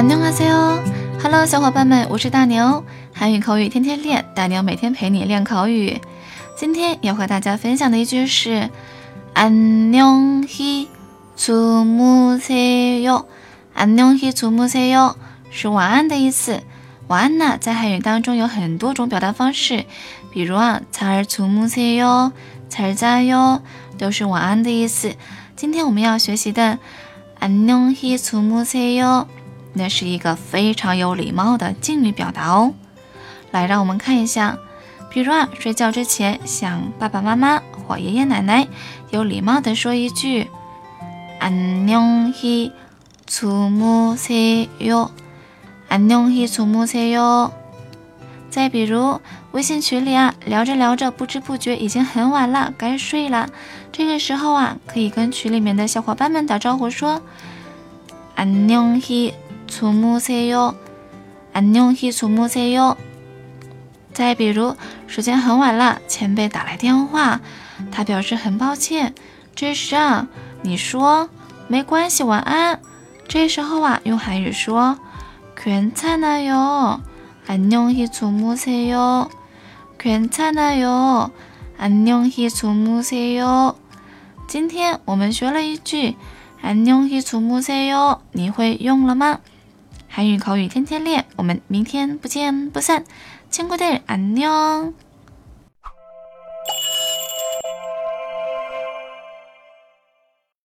안녕하세요，Hello，小伙伴们，我是大牛，韩语口语天天练，大牛每天陪你练口语。今天要和大家分享的一句是안녕히주무세 요， 안녕히주무세 요， 是晚安的意思。晚安呢，在韩语当中有很多种表达方式，比如啊，잘주무세 요， 잘자 요， 都是晚安的意思。今天我们要学习的안녕히주무세 요。 那是一个非常有礼貌的敬语表达哦。来，让我们看一下，比如啊，睡觉之前向爸爸妈妈或爷爷奶奶有礼貌的说一句“안녕히주무세 요”，“안녕히주무세 요”。再比如，微信群里啊，聊着聊着，不知不觉已经很晚了，该睡了。这个时候啊，可以跟群里面的小伙伴们打招呼说“안녕 히”。주무세 요， 안녕히주무세 요。 再比如，时间很晚了，前辈打来电话，他表示很抱歉。这时啊，你说没关系，晚安。这时候啊，用韩语说괜찮아 요， 안녕히주무세 요， 괜찮아 요， 안녕히주무세 요。 今天我们学了一句안녕히주무세 요， 你会用了吗？ 韩语口语天天练，我们明天不见不散。亲爱的，안 녕。